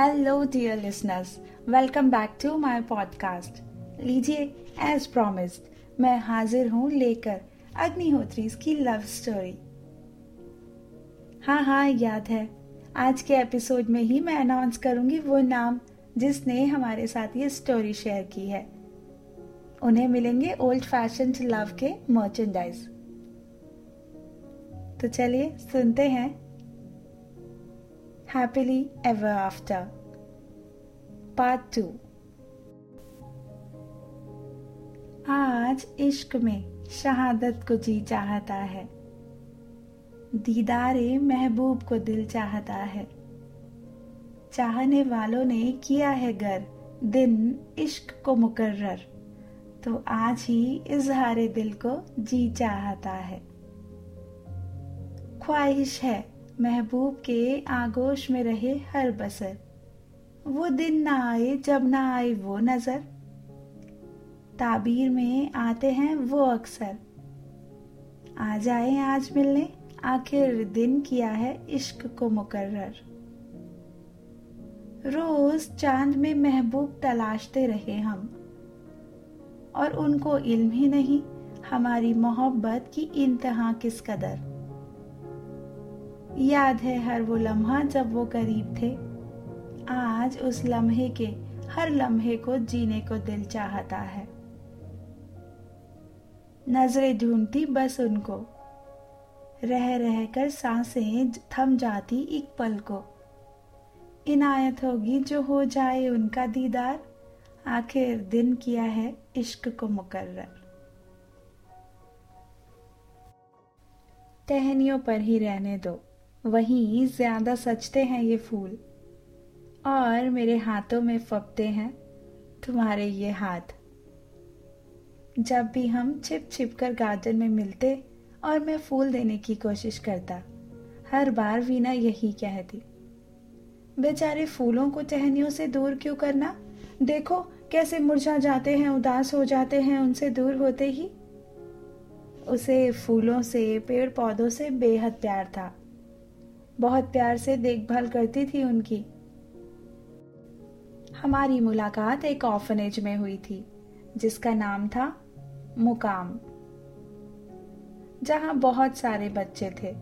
Hello dear listeners welcome back to my podcast लीजिए as promised मैं हाजिर हूँ लेकर अग्निहोत्री की लव स्टोरी हाँ हाँ याद है। आज के एपिसोड में ही मैं अनाउंस करूँगी वो नाम जिसने हमारे साथ ये स्टोरी शेयर की है। उन्हें मिलेंगे ओल्ड फ़ैशन लव के मर्चेंडाइज तो चलिए, सुनते हैं। Happily ever after part two आज इश्क में शहादत को जी चाहता है। दीदारे महबूब को दिल चाहता है। चाहने वालों ने किया है घर दिन इश्क को मुकर्र तो आज ही इजहार दिल को जी चाहता है। ख्वाहिश है महबूब के आगोश में रहे हर बसर। वो दिन ना आए जब ना आए वो नज़र। ताबीर में आते हैं वो अक्सर। आ जाए आज मिलने, आखिर दिन किया है इश्क को मुकर्र रोज चाँद में महबूब तलाशते रहे हम। और उनको इल्म ही नहीं, हमारी मोहब्बत की इंतहा किस कदर। याद है हर वो लम्हा जब वो करीब थे। आज उस लम्हे के हर लम्हे को जीने को दिल चाहता है। नज़रें ढूंढती बस उनको। रह रह कर साँसें थम जाती एक पल को। इनायत होगी जो हो जाए उनका दीदार। आखिर दिन किया है इश्क को मुकर्र टहनियों पर ही रहने दो। वहीं ज़्यादा सचते हैं ये फूल। और मेरे हाथों में फपते हैं तुम्हारे ये हाथ। जब भी हम छिप छिप कर गार्डन में मिलते और मैं फूल देने की कोशिश करता, हर बार वीना यही कहती, बेचारे फूलों को टहनियों से दूर क्यों करना? देखो कैसे मुरझा जाते हैं, उदास हो जाते हैं उनसे दूर होते ही। उसे फूलों से पेड़ पौधों से बेहद प्यार था। बहुत प्यार से देखभाल करती थी उनकी। हमारी मुलाकात एक ऑफनेज में हुई थी, जिसका नाम था मुकाम, जहाँ बहुत सारे बच्चे थे।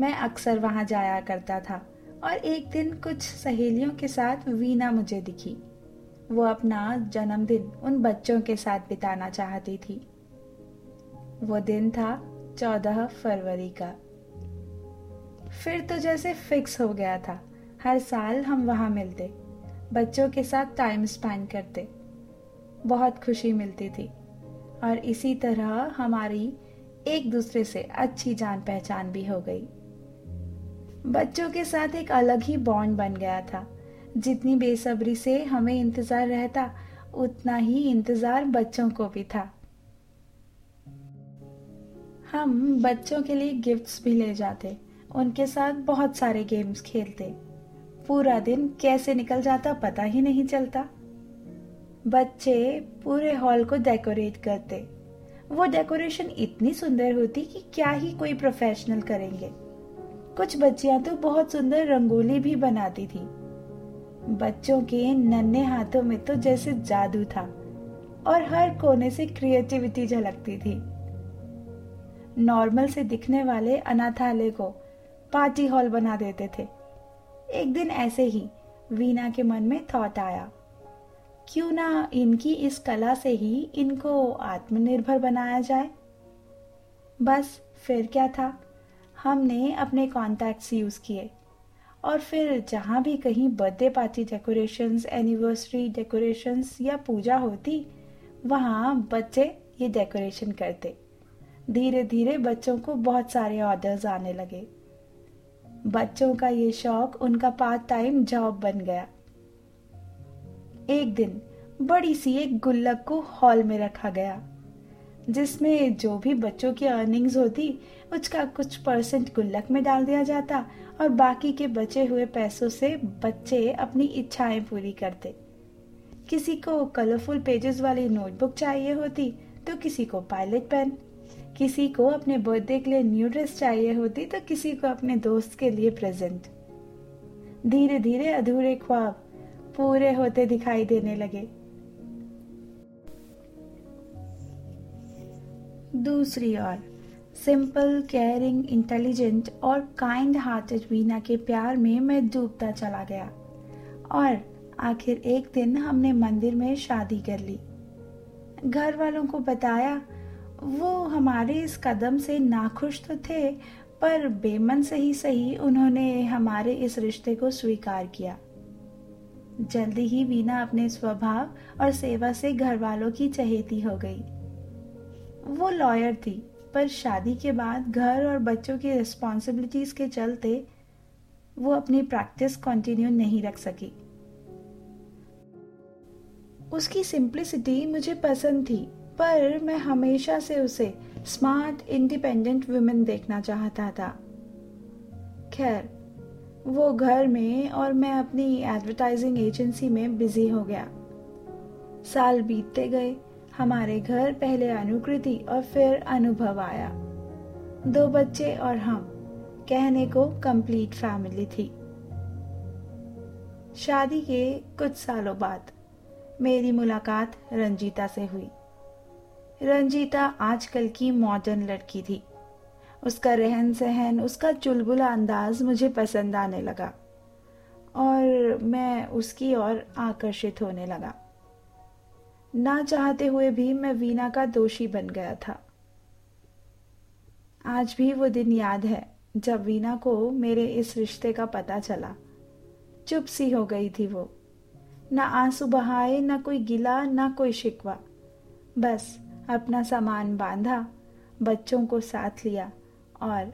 मैं अक्सर वहाँ जाया करता था और एक दिन कुछ सहेलियों के साथ वीना मुझे दिखी। वो अपना जन्मदिन उन बच्चों के साथ बिताना चाहती थी। वो दिन था चौदह फरवरी का। फिर तो जैसे फिक्स हो गया था। हर साल हम वहाँ मिलते। बच्चों के साथ टाइम स्पेंड करते। बहुत खुशी मिलती थी। और इसी तरह हमारी एक दूसरे से अच्छी जान पहचान भी हो गई। बच्चों के साथ एक अलग ही बॉन्ड बन गया था। जितनी बेसब्री से हमें इंतज़ार रहता, उतना ही इंतज़ार बच्चों को भी था। हम बच्चों के लिए गिफ्ट्स भी ले जाते। उनके साथ बहुत सारे गेम्स खेलते। पूरा दिन कैसे निकल जाता पता ही नहीं चलता। बच्चे पूरे हॉल को डेकोरेट करते। वो डेकोरेशन इतनी सुंदर होती कि क्या ही कोई प्रोफेशनल करेंगे। कुछ बच्चियाँ तो बहुत सुंदर रंगोली भी बनाती थी। बच्चों के नन्हे हाथों में तो जैसे जादू था और हर कोने से क्रिएटिविटी झलकती थी। नॉर्मल से दिखने वाले अनाथालय को पार्टी हॉल बना देते थे। एक दिन ऐसे ही वीना के मन में थॉट आया। क्यों ना इनकी इस कला से ही इनको आत्मनिर्भर बनाया जाए? बस फिर क्या था? हमने अपने कॉन्टैक्ट्स यूज़ किए। और फिर जहाँ भी कहीं birthday party decorations anniversary decorations या पूजा होती, वहाँ बच्चे ये डेकोरेशन करते। धीरे धीरे बच्चों को बहुत सारे ऑर्डर्स आने लगे। बच्चों का ये शौक, उनका पार्ट टाइम जॉब बन गया। एक दिन बड़ी सी एक गुल्लक को हॉल में रखा गया, जिसमें जो भी बच्चों की अर्निंग्स होती, उसका कुछ परसेंट गुल्लक में डाल दिया जाता और बाकी के बचे हुए पैसों से बच्चे अपनी इच्छाएँ पूरी करते। किसी को कलरफुल पेजेस वाली नोटबुक चाहिए होती तो किसी को पायलट पेन किसी को अपने बर्थडे के लिए न्यू ड्रेस चाहिए होती तो किसी को अपने दोस्त के लिए प्रेजेंट धीरे धीरे अधूरे ख्वाब पूरे होते दिखाई देने लगे। दूसरी ओर सिंपल केयरिंग इंटेलिजेंट और काइंड हार्टेड वीना के प्यार में मैं डूबता चला गया। और आखिर एक दिन हमने मंदिर में शादी कर ली। घर वालों को बताया वो हमारे इस कदम से नाखुश तो थे, पर बेमन से ही सही उन्होंने हमारे इस रिश्ते को स्वीकार किया। जल्दी ही वीना अपने स्वभाव और सेवा से घर वालों की चहेती हो गई। वो लॉयर थी, पर शादी के बाद घर और बच्चों की रिस्पॉन्सिबिलिटीज के चलते वो अपनी प्रैक्टिस कंटिन्यू नहीं रख सकी। उसकी सिंप्लिसिटी मुझे पसंद थी पर मैं हमेशा से उसे स्मार्ट इंडिपेंडेंट वुमेन देखना चाहता था। खैर, वो घर में और मैं अपनी एडवर्टाइजिंग एजेंसी में बिज़ी हो गया। साल बीतते गए, हमारे घर पहले अनुकृति और फिर अनुभव आया। दो बच्चे और हम, कहने को कंप्लीट फैमिली थी। शादी के कुछ सालों बाद मेरी मुलाकात रंजीता से हुई। रंजीता आजकल की मॉडर्न लड़की थी। उसका रहन सहन, उसका चुलबुला अंदाज मुझे पसंद आने लगा और मैं उसकी ओर आकर्षित होने लगा। ना चाहते हुए भी मैं वीना का दोषी बन गया था। आज भी वो दिन याद है जब वीना को मेरे इस रिश्ते का पता चला। चुप सी हो गई थी वो। ना आँसू बहाए, ना कोई गिला, ना कोई शिकवा। बस अपना सामान बांधा, बच्चों को साथ लिया और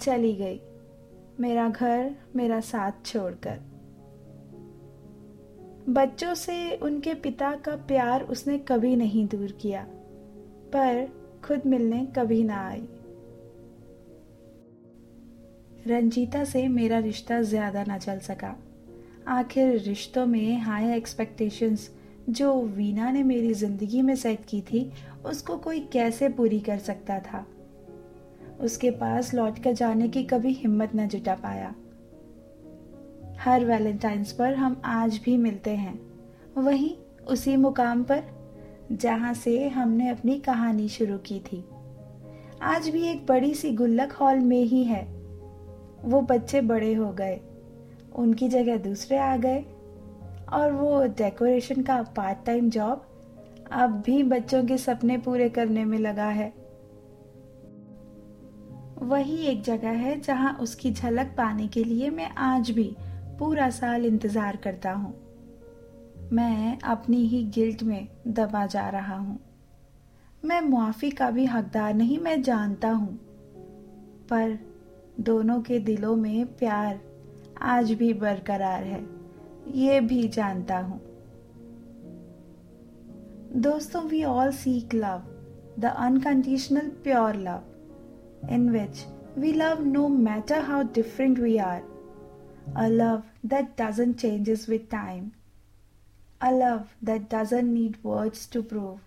चली गई। मेरा घर, मेरा साथ छोड़कर। बच्चों से उनके पिता का प्यार उसने कभी नहीं दूर किया, पर खुद मिलने कभी ना आई। रंजीता से मेरा रिश्ता ज़्यादा ना चल सका। आखिर रिश्तों में हाई एक्सपेक्टेशंस जो वीना ने मेरी ज़िंदगी में सेट की थी, उसको कोई कैसे पूरी कर सकता था? उसके पास लौट कर जाने की कभी हिम्मत न जुटा पाया। हर वैलेंटाइंस पर हम आज भी मिलते हैं। वहीं उसी मुकाम पर, जहाँ से हमने अपनी कहानी शुरू की थी। आज भी एक बड़ी सी गुल्लक हॉल में ही है। वो बच्चे बड़े हो गए। उनकी जगह दूसरे आ गए। और वो डेकोरेशन का पार्ट टाइम जॉब अब भी बच्चों के सपने पूरे करने में लगा है। वही एक जगह है जहाँ उसकी झलक पाने के लिए मैं आज भी पूरा साल इंतज़ार करता हूँ। मैं अपनी ही गिल्ट में दबा जा रहा हूँ। मैं मुआफी का भी हकदार नहीं, मैं जानता हूँ। पर दोनों के दिलों में प्यार आज भी बरकरार है। ये भी जानता हूँ। दोस्तों we all seek love the unconditional pure love in which we love no matter how different we are a love that doesn't changes with time a love that doesn't need words to prove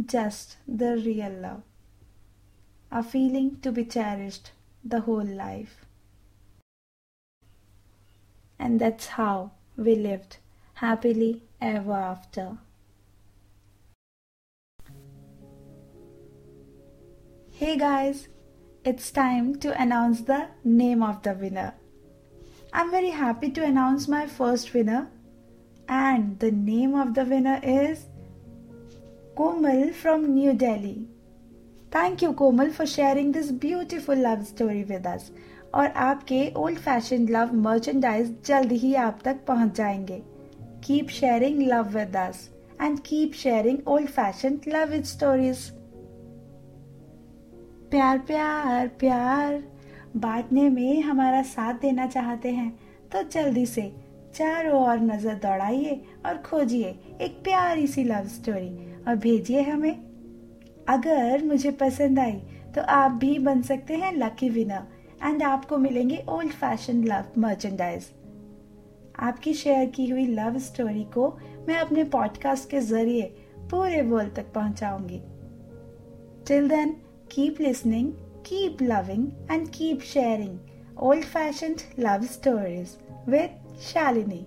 just the real love a feeling to be cherished the whole life and that's how we lived happily ever after. Hey guys, it's time to announce the name of the winner. I'm very happy to announce my first winner. And the name of the winner is Komal from New Delhi. Thank you Komal for sharing this beautiful love story with us. और आपके old fashion love merchandise जल्द ही आप तक पहुँच जाएँगे। Keep sharing love with us and keep sharing old fashion love stories प्यार प्यार प्यार। बांटने में हमारा साथ देना चाहते हैं तो जल्दी से चारों ओर नज़र दौड़ाइए और खोजिए एक प्यारी सी लव स्टोरी और भेजिए हमें। अगर मुझे पसंद आई तो आप भी बन सकते हैं लकी विनर एंड आपको मिलेंगे ओल्ड फ़ैशन लव मर्चेंडाइज आपकी शेयर की हुई लव स्टोरी को मैं अपने पॉडकास्ट के ज़रिए पूरे वर्ल्ड तक पहुंचाऊँगी. Till then keep listening keep loving and keep sharing old fashion love stories with Shalini